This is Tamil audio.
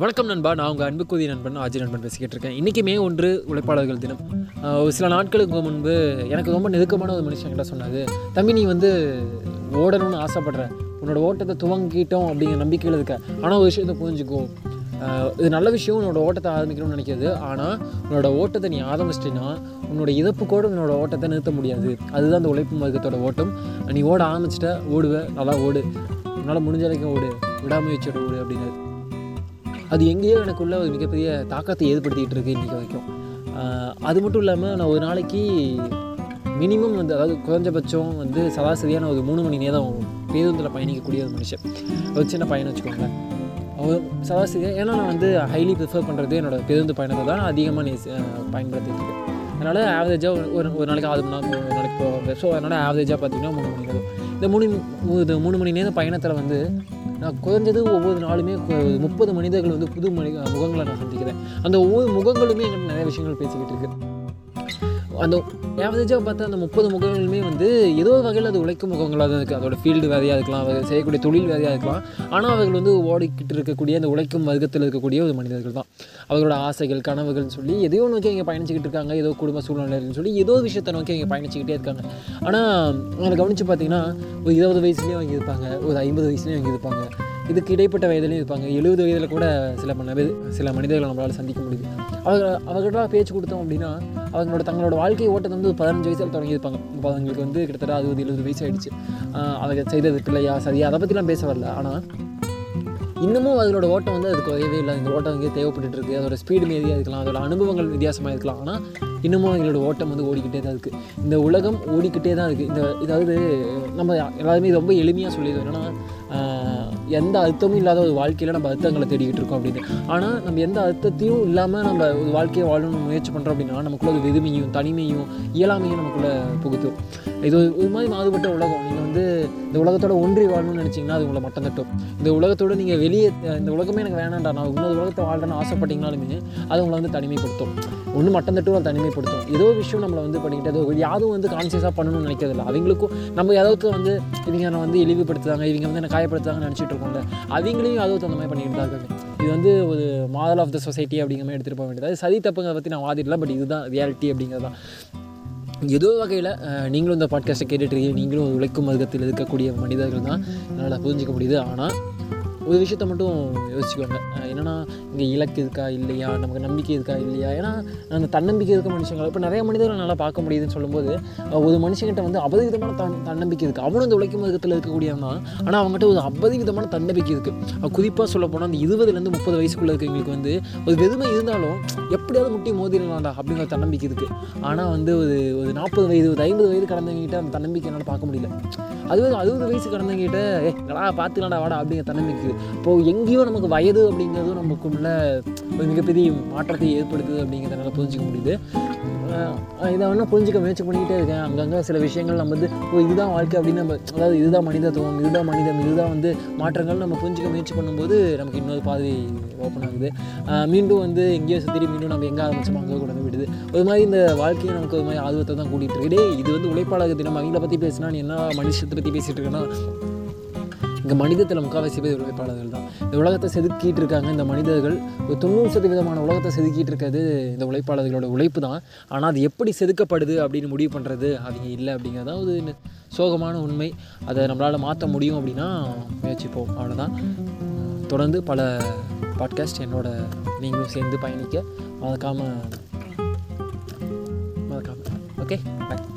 வணக்கம் நண்பா. நான் உங்கள் அன்புக்குதி நண்பன் ஆஜி நண்பன் பேசிக்கிட்டு இருக்கேன். இன்றைக்கி மே ஒன்று உழைப்பாளர்கள் தினம். ஒரு சில நாட்களுக்கு முன்பு எனக்கு ரொம்ப நெருக்கமான ஒரு மனுஷன் கிட்ட சொன்னாது தம்பி நீ வந்து ஓடணும்னு ஆசைப்படுற. உன்னோட ஓட்டத்தை துவங்கிட்டோம் அப்படிங்கிற நம்பிக்கையில் இருக்க. ஆனால் ஒரு விஷயத்தை புரிஞ்சுக்கோ. இது நல்ல விஷயம் உன்னோட ஓட்டத்தை ஆரம்பிக்கணும்னு நினைக்கிறது. ஆனால் உன்னோட ஓட்டத்தை நீ ஆரம்பிச்சிட்டேன்னா உன்னோட இழப்பு கூட உன்னோட ஓட்டத்தை நிறுத்த முடியாது. அதுதான் அந்த உழைப்பு மார்க்கத்தோட ஓட்டம். நீ ஓட ஆரம்பிச்சிட்ட ஓடுவேன் நல்லா ஓடு. உன்னால் முடிஞ்ச வரைக்கும் ஓடு. விடாமுயற்சியோட ஓடு அப்படின்னு அது எங்கேயோ எனக்குள்ள ஒரு மிகப்பெரிய தாக்கத்தை ஏற்படுத்திகிட்டு இருக்கு இன்றைக்கி வரைக்கும் அது மட்டும் இல்லாமல் நான் ஒரு நாளைக்கு மினிமம் வந்து அதாவது குறைஞ்சபட்சம் வந்து சராசரியான ஒரு மூணு மணி நேரம் பேருந்தில் பயணிக்கக்கூடிய ஒரு மனுஷன். ஒரு சின்ன பையன் வச்சுக்கோங்களேன். அவர் சராசரியாக ஏன்னா நான் வந்து ஹைலி ப்ரிஃபர் பண்ணுறது என்னோட பேருந்து பயணத்தை தான் அதிகமாக நீ பயன்படுத்திட்டு இருக்கேன். அதனால் ஆவரேஜாக ஒரு ஒரு நாளைக்கு ஆறு மணி நேரம் ஒரு நாளைக்கு போவாங்க ஸோ அதனால் ஆவரேஜாக பார்த்தீங்கன்னா மூணு மணி நேரம். இந்த மூணு இது மூணு மணி நேரம் பயணத்தில் வந்து நான் குறைஞ்சது ஒவ்வொரு நாளுமே முப்பது மனிதர்கள் வந்து புது மனி முகங்களை நான் சந்திக்கிறேன். அந்த ஒவ்வொரு முகங்களுமே என்கிட்ட நிறைய விஷயங்கள் பேசிக்கிட்டு இருக்குது அந்த ஆவரேஜாக பார்த்தா அந்த முப்பது முகங்களுமே வந்து ஏதோ ஒரு வகையில் அது உழைக்கும் முகங்களாக தான் இருக்குது அதோட ஃபீல்டு வேறையாக இருக்கலாம் அவர்கள் செய்யக்கூடிய தொழில் வேறையாக இருக்கலாம். ஆனால் அவர்கள் வந்து ஓடிக்கிட்டு இருக்கக்கூடிய அந்த உழைக்கும் வர்க்கத்தில் இருக்கக்கூடிய ஒரு மனிதர்கள் தான். அவர்களோட ஆசைகள் கனவுகள்னு சொல்லி எதையோ நோக்கி இங்கே பயணிச்சுக்கிட்டு இருக்காங்க. ஏதோ குடும்ப சூழ்நிலைன்னு சொல்லி ஏதோ ஒரு விஷயத்தை நோக்கி இங்கே பயணிச்சுக்கிட்டே இருக்காங்க. ஆனால் அவங்களை கவனித்து பார்த்தீங்கன்னா ஒரு இருபது வயசுலேயும் அவங்க இருப்பாங்க ஒரு ஐம்பது வயசுலேயும் அவங்க இருப்பாங்க இதுக்கு இடைப்பட்ட வயதுலையும் இருப்பாங்க. எழுபது வயதில் கூட சில மனித சில மனிதர்களை நம்மளால் சந்திக்க முடியுது. அவங்க அவர்கிட்ட பேச்சு கொடுத்தோம் அப்படின்னா அவங்களோட தங்களோட வாழ்க்கை ஓட்டத்தை வந்து ஒரு பதினஞ்சு வயசில் தொடங்கியிருப்பாங்க. இப்போ அவங்களுக்கு வந்து கிட்டத்தட்ட அறுபது எழுபது வயசு ஆகிடுச்சு அவங்க செய்தது பிள்ளையா சரியா அதை பற்றிலாம் பேச வரல. ஆனால் இன்னமும் அதனோட ஓட்டம் வந்து அது குறையவே இல்லை. இந்த ஓட்டம் இங்கே தேவைப்பட்டுட்டு இருக்குது அதோட ஸ்பீடு மீதியாக இருக்கலாம். அதோட அனுபவங்கள் வித்தியாசமாக இருக்கலாம். ஆனால் இன்னமும் எங்களோட ஓட்டம் வந்து ஓடிக்கிட்டே தான் இருக்குது இந்த உலகம் ஓடிக்கிட்டே தான் இருக்குது இந்த இதாவது நம்ம எல்லாருமே ரொம்ப எளிமையாக சொல்லிடுவோம். என்னன்னா எந்த அர்த்தமும் இல்லாத ஒரு வாழ்க்கையில் நம்ம அர்த்தங்களை தேடிக்கிட்டு இருக்கோம் அப்படின்னு. ஆனால் நம்ம எந்த அர்த்தத்தையும் இல்லாமல் நம்ம ஒரு வாழ்க்கையை வாழணும்னு முயற்சி பண்ணுறோம் அப்படின்னா நமக்குள்ள ஒரு வெறுமையும் தனிமையும் இயலாமையும் நமக்குள்ளே புகுத்தும். இது ஒரு- மாதிரி மாறுபட்ட உலகம். நீங்கள் வந்து இந்த உலகத்தோட ஒன்றி வாழணும்னு நினச்சிங்கன்னா அது உங்களை மட்டம் தட்டும். இந்த உலகத்தோட நீங்கள் வெளியே இந்த உலகமே எனக்கு வேணாம்டா. நான் இன்னொரு உலகத்தை வாழ்றேன்னு ஆசைப்பட்டீங்கனாலுமே அது உங்களை வந்து தனிமைப்படுத்தும். ஒன்று மட்டம் தட்டும் அது தனிமைப்படுத்தும். ஏதோ விஷயம் நம்மளை வந்து பண்ணிக்கிட்டு அது யாரும் வந்து கான்சியஸாக பண்ணணும்னு நினைக்கிறதில்ல. அவங்களுக்கும் நம்ம ஏதாவது வந்து இவங்க என்னை வந்து இழிவுபடுத்துறாங்க இவங்க வந்து என்னை காயப்படுத்துறாங்கன்னு நினச்சிட்டு இருக்கும்ல அவங்களையும் அதுவும் அந்த மாதிரி பண்ணிக்கிட்டு தான் இருக்காங்க. இது வந்து ஒரு மாடல் ஆஃப் த சொசைட்டி அப்படிங்கிற மாதிரி எடுத்துகிட்டு போக வேண்டியது? அது சதி தப்புங்கிறத பற்றி நான் வாதிடலாம் பட் இதுதான் ரியாலிட்டி அப்படிங்கிறது தான். ஏதோ வகையில் நீங்களும் இந்த பாட்காஸ்ட்டை கேட்டுட்ருக்கீங்க நீங்களும் ஒரு உழைக்கும் வர்க்கத்தில் இருக்கக்கூடிய மனிதர்கள் தான். என்னால் புரிஞ்சிக்க முடியுது. ஆனால் ஒரு விஷயத்த மட்டும் யோசிச்சுக்கோங்க. என்னென்னா இங்கே இலக்கு இருக்கா இல்லையா? நமக்கு நம்பிக்கை இருக்கா இல்லையா? ஏன்னா அந்த தன்னம்பிக்கை இருக்க மனுஷங்களை இப்போ நிறைய மனிதர்கள் நல்லா பார்க்க முடியுதுன்னு சொல்லும்போது ஒரு மனுஷங்கிட்ட வந்து அபரிவிதமான தன் தன்னம்பிக்கை இருக்குது அவனும் இந்த உழைக்கும் வர்க்கத்தில் இருக்கக்கூடியவன் தான். ஆனால் அவங்ககிட்ட ஒரு அபரிவிதமான தன்னம்பிக்கை இருக்குது குறிப்பாக சொல்ல போனால் அந்த இருபதுலேருந்து முப்பது வயசுக்குள்ளே இருக்கவங்களுக்கு வந்து ஒரு வெறுமை இருந்தாலும் எப்படியாவது முட்டி மோதிடலாம்டா அப்படிங்கிற தன்னம்பிக்கை இருக்குது ஆனால் வந்து ஒரு ஒரு நாற்பது வயது ஒரு ஐம்பது வயது கடந்தவங்ககிட்ட அந்த தன்னம்பிக்கை என்னால் பார்க்க முடியல. அதுவே அறுபது வயசு கடந்தவங்ககிட்ட ஏ நல்லா பார்த்துக்கலாம்டா வாடா அப்படிங்கிற தன்னம்பிக்கை இப்போது எங்கேயோ நமக்கு வயது அப்படிங்கிறதும் நமக்குள்ள ஒரு மிகப்பெரிய மாற்றத்தை ஏற்படுத்துது அப்படிங்கிறதுனால புரிஞ்சிக்க முடியுது. இதை வேணால் புரிஞ்சிக்க முயற்சி பண்ணிக்கிட்டே இருக்கேன். அங்கங்கே சில விஷயங்கள் நம்ம வந்து ஓ இதுதான் வாழ்க்கை அப்படின்னு நம்ம அதாவது இதுதான் மனிதத்துவம் இதுதான் மனிதம் இதுதான் வந்து மாற்றங்கள் நம்ம புரிஞ்சிக்க முயற்சி பண்ணும்போது நமக்கு இன்னொரு பாதை ஓப்பன் ஆகுது. மீண்டும் வந்து எங்கேயோ சுற்றி மீண்டும் நம்ம எங்கே ஆரம்பிச்சோம் அங்கே கூட விடுது. ஒரு மாதிரி இந்த வாழ்க்கையை நமக்கு ஒரு மாதிரி ஆர்வத்தை தான் கூட்டிகிட்டு இருக்கு. இது வந்து உழைப்பாளர் தினம் அவங்கள பற்றி பேசினா நீ என்ன மனுஷத்தை பற்றி பேசிகிட்டு இருக்கேன்னா இங்கே மனிதத்தில் முக்கால்வாசி பேர் உழைப்பாளர்கள் தான். இந்த உலகத்தை செதுக்கிட்டு இருக்காங்க இந்த மனிதர்கள். ஒரு தொண்ணூறு சதவீதமான உலகத்தை செதுக்கிட்டு இருக்கிறது இந்த உழைப்பாளர்களோட உழைப்பு தான். ஆனால் அது எப்படி செதுக்கப்படுது அப்படின்னு முடிவு பண்ணுறது அவங்க இல்லை அப்படிங்கிறது தான் ஒரு சோகமான உண்மை. அதை நம்மளால் மாற்ற முடியும் அப்படின்னா முயற்சிப்போம். அவ்வளோதான் தொடர்ந்து பல பாட்காஸ்ட் என்னோட நீங்களும் சேர்ந்து பயணிக்க மறக்காமல் மறக்காமல் ஓகே பாய்